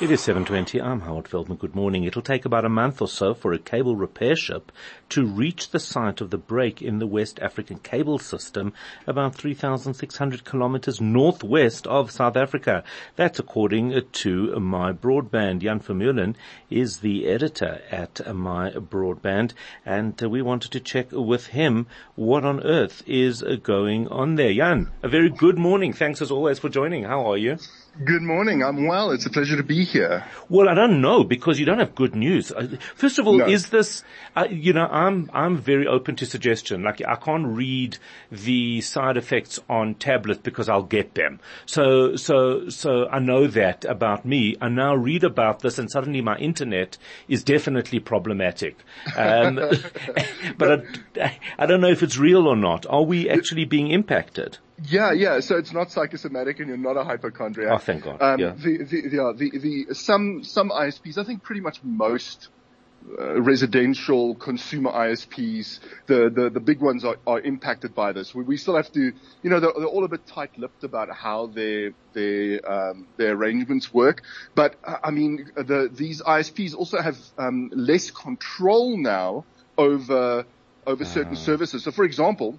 It is 7.20. I'm Howard Feldman. Good morning. It'll take about a month or so for a cable repair ship to reach the site of the break in the West African cable system about 3,600 kilometers northwest of South Africa. That's according to My Broadband. Jan Vermeulen is the editor at My Broadband and uh, we wanted to check with him what on earth is uh, going on there. Jan, a very good morning. Thanks as always for joining. How are you? Good morning. I'm well. It's a pleasure to be here. Well, I don't know because you don't have good news. Uh, first of all, no. is this, uh, you know, I'm, I'm very open to suggestion. Like I can't read the side effects on tablet because I'll get them. So, so, so I know that about me. I now read about this and suddenly my internet is definitely problematic. Um, but I, I don't know if it's real or not. Are we actually being impacted? Yeah, yeah. So it's not psychosomatic, and you're not a hypochondriac. Oh, thank God. Um, yeah. The, the, yeah, the, the, some, some ISPs, I think pretty much most uh, residential consumer ISPs, the, the, the big ones are, are impacted by this. We, we still have to, you know, they're, they're all a bit tight-lipped about how their, their, um, their arrangements work. But, uh, I mean, the, these ISPs also have, um, less control now over, over certain uh. services. So for example,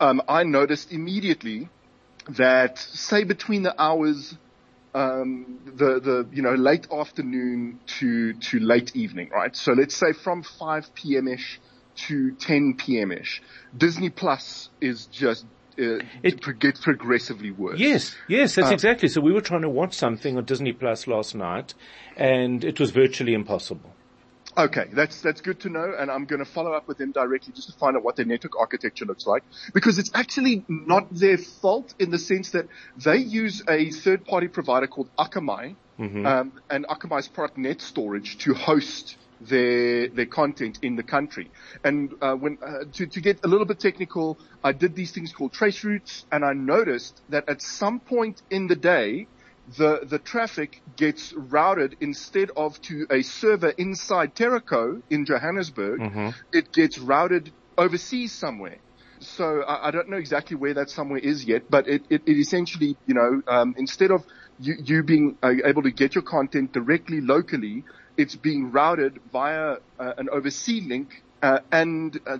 um, I noticed immediately that, say, between the hours, um, the the you know late afternoon to to late evening, right? So let's say from 5 p.m. ish to 10 p.m. ish, Disney Plus is just uh, it gets progressively worse. Yes, yes, that's um, exactly. So we were trying to watch something on Disney Plus last night, and it was virtually impossible. Okay, that's that's good to know, and I'm going to follow up with them directly just to find out what their network architecture looks like, because it's actually not their fault in the sense that they use a third-party provider called Akamai, mm-hmm. um, and Akamai's product NetStorage to host their their content in the country. And uh, when uh, to to get a little bit technical, I did these things called trace routes, and I noticed that at some point in the day the, the traffic gets routed instead of to a server inside Teraco in Johannesburg, mm-hmm. it gets routed overseas somewhere. So I, I, don't know exactly where that somewhere is yet, but it, it, it essentially, you know, um, instead of you, you being uh, able to get your content directly locally, it's being routed via uh, an overseas link, uh, and uh,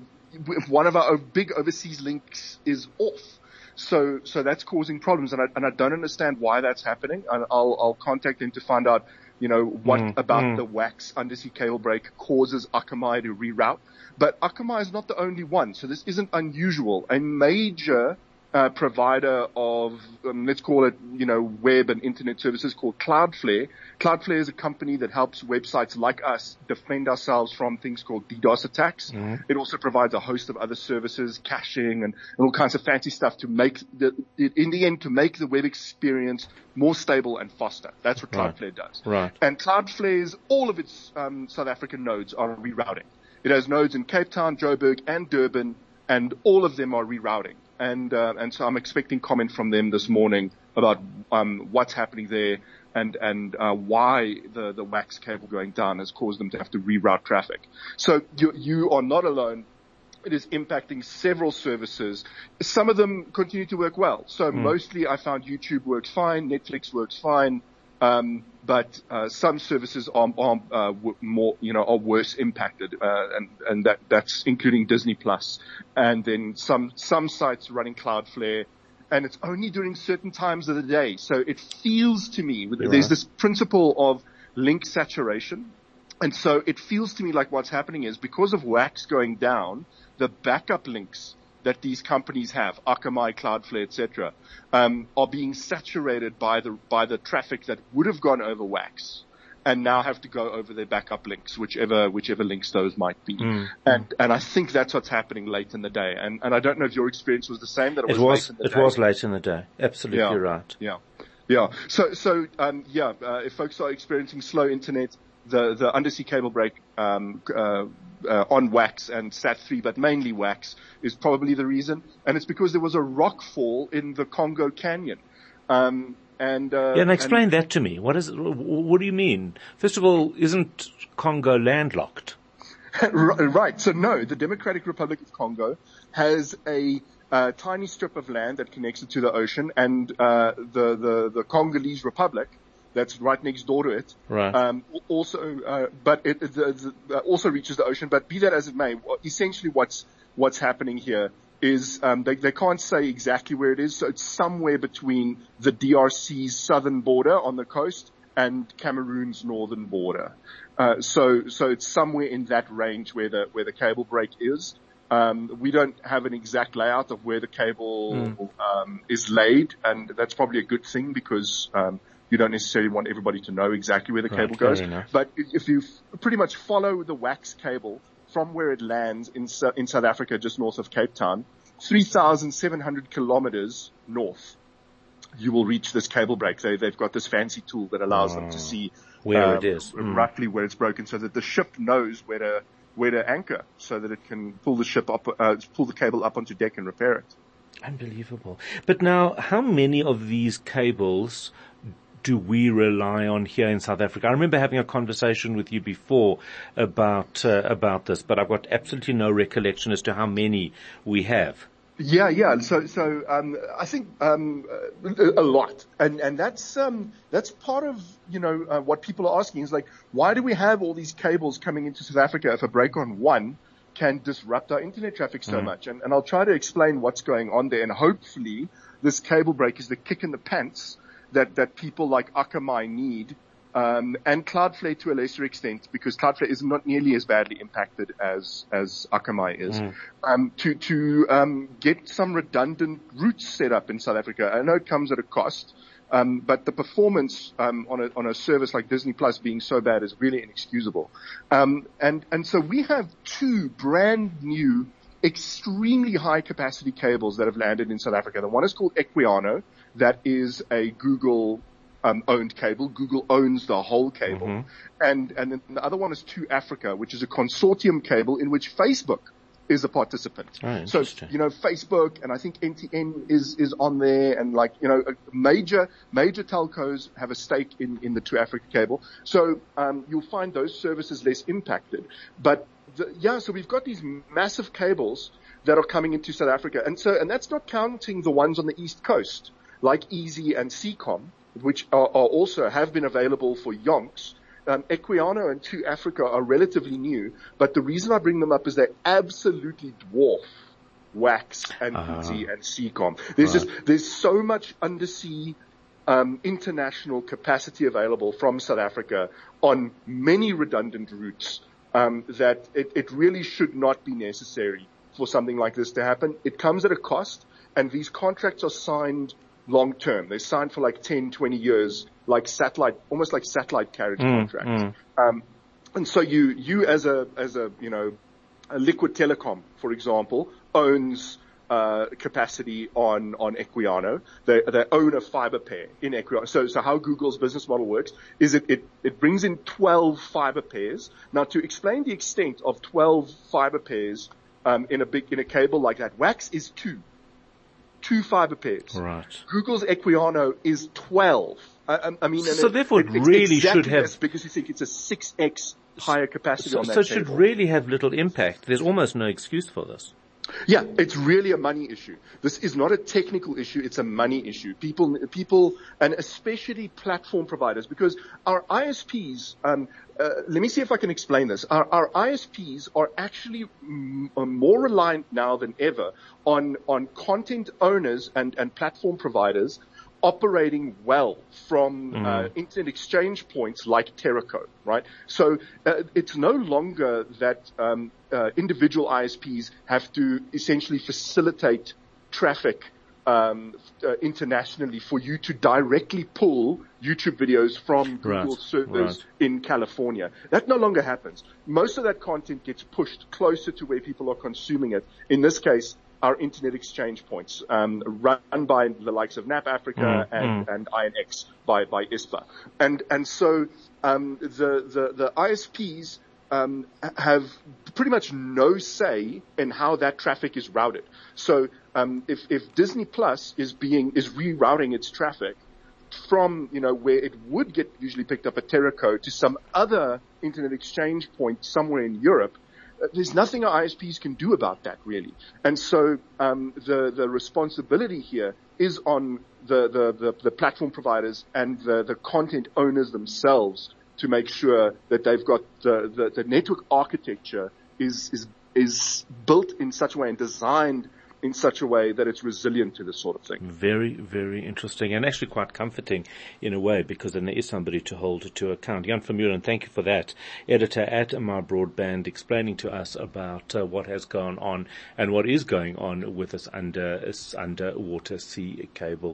one of our big overseas links is off. So, so that's causing problems, and I, and I don't understand why that's happening. And I'll, I'll contact them to find out, you know, what mm, about mm. the WACS undersea cable break causes Akamai to reroute. But Akamai is not the only one, so this isn't unusual. A major uh, provider of, um, let's call it, you know, web and internet services called Cloudflare. Cloudflare is a company that helps websites like us defend ourselves from things called DDoS attacks. Mm-hmm. It also provides a host of other services, caching and, and all kinds of fancy stuff to make the, in the end, to make the web experience more stable and faster. That's what Cloudflare right. does. Right. And Cloudflare's, all of its um, South African nodes are rerouting. It has nodes in Cape Town, Joburg, and Durban, and all of them are rerouting and uh, and so I'm expecting comment from them this morning about um, what's happening there and and uh, why the the WACS cable going down has caused them to have to reroute traffic. So you you are not alone. It is impacting several services. Some of them continue to work well. So mm. mostly I found YouTube works fine, Netflix works fine, um, but uh, some services are, are uh, more, you know, are worse impacted, uh, and and that that's including Disney Plus, and then some some sites running Cloudflare, and it's only during certain times of the day. So it feels to me You're there's right. this principle of link saturation, and so it feels to me like what's happening is because of WACS going down, the backup links that these companies have, Akamai, Cloudflare, etc., um, are being saturated by the by the traffic that would have gone over WACS, and now have to go over their backup links, whichever whichever links those might be. Mm. And and I think that's what's happening late in the day. And and I don't know if your experience was the same. That it, it was, it day. was late in the day. Absolutely yeah. right. Yeah. Yeah. So, so, um, yeah, uh, if folks are experiencing slow internet, the, the undersea cable break, um, uh, uh, on WACS and SAT3, but mainly WACS is probably the reason. And it's because there was a rock fall in the Congo Canyon. Um, and, uh, yeah, and explain and, that to me. What is, what do you mean? First of all, isn't Congo landlocked? right. So no, the Democratic Republic of Congo has a a tiny strip of land that connects it to the ocean, and uh, the, the the Congolese Republic that's right next door to it. Right. Um, also, uh, but it, it the, the, also reaches the ocean. But be that as it may, essentially what's what's happening here is um, they, they can't say exactly where it is. So it's somewhere between the DRC's southern border on the coast and Cameroon's northern border. Uh, so so it's somewhere in that range where the where the cable break is. Um, we don't have an exact layout of where the cable Mm. um, is laid, and that's probably a good thing because um, you don't necessarily want everybody to know exactly where the Right, cable goes. But if you f- pretty much follow the WACS cable from where it lands in, in South Africa, just north of Cape Town, 3,700 kilometers north, you will reach this cable break. They, they've got this fancy tool that allows them to see Where um, it is. Mm. roughly where it's broken, so that the ship knows where to where to anchor, so that it can pull the ship up, uh, pull the cable up onto deck and repair it. Unbelievable. But now, how many of these cables do we rely on here in South Africa? I remember having a conversation with you before about uh, about this, but I've got absolutely no recollection as to how many we have. Yeah, yeah. So, so um, I think um, a, lot, and and that's um, that's part of you know uh, what people are asking is like, why do we have all these cables coming into South Africa if a break on one can disrupt our internet traffic so much? And, and I'll try to explain what's going on there, and hopefully this cable break is the kick in the pants that that people like Akamai need. Um, and Cloudflare to a lesser extent, because Cloudflare is not nearly as badly impacted as as Akamai is um, to to um, get some redundant routes set up in South Africa. I know it comes at a cost, um, but the performance um, on a on a service like Disney Plus being so bad is really inexcusable. Um, and and so we have two brand new, extremely high capacity cables that have landed in South Africa. The one is called Equiano, that is a Google. Um, owned cable. Google owns the whole cable, and and then the other one is 2Africa, which is a consortium cable in which Facebook is a participant. Oh, so, you know, Facebook and I think MTN is, is on there and like, you know, major, major telcos have a stake in, in the 2Africa cable. So, um, you'll find those services less impacted. But the, yeah, so we've got these massive cables that are coming into South Africa. And so, and that's not counting the ones on the East Coast, like EASSy and Seacom, which are, are also have been available for yonks. Um, Equiano and 2Africa are relatively new, but the reason I bring them up is they absolutely dwarf WACS and. EASSy and Seacom. There's Right. just there's so much undersea um, international capacity available from South Africa on many redundant routes um, that it, it really should not be necessary for something like this to happen. It comes at a cost, and these contracts are signed long term. They're signed for like 10, 20 years, like satellite, almost like satellite carriage contracts. Um, and so you, you as a, as a, you know, a Liquid Telecom, for example, owns uh, capacity on on Equiano. They they own a fiber pair in Equiano. So so how Google's business model works is it it, it brings in 12 fiber pairs. Now to explain the extent of 12 fiber pairs um, in a big in a cable like that, WACS is two, two fiber pairs. Right. Google's Equiano is 12. I, I- mean, So it- therefore it it's really exactly should have- because you think it's a 6x higher capacity So, on that so it should cable. really have little impact. There's almost no excuse for this. Yeah, it's really a money issue. This is not a technical issue, it's a money issue. People, people, and especially platform providers, because our ISPs, um, uh, let me see if I can explain this. Our, our ISPs are actually mm, are more reliant now than ever on, on content owners and, and platform providers operating well from uh, internet exchange points like Teraco, right? So uh, it's no longer that um, uh, individual ISPs have to essentially facilitate traffic um, uh, internationally for you to directly pull YouTube videos from Right, Google servers right. in California. That no longer happens. Most of that content gets pushed closer to where people are consuming it. In this case, our internet exchange points, um, run by the likes of NAP Africa and, and INX by, by ISPA. And, and so, um, the, the, the ISPs, um, have pretty much no say in how that traffic is routed. So, um, if, if Disney Plus is being, is rerouting its traffic, from, you know, where it would get usually picked up at Teraco to some other internet exchange point somewhere in Europe, there's nothing our ISPs can do about that really. And so um, the the responsibility here is on the, the, the, the platform providers and the, the content owners themselves to make sure that they've got the, the, the network architecture is, is, is built in such a way and designed in such a way that it's resilient to this sort of thing. Very, very interesting and actually quite comforting in a way because then there is somebody to hold to account. Jan Vermeulen, thank you for that. Editor at MyBroadband explaining to us about uh, what has gone on and what is going on with this under, underwater sea cable.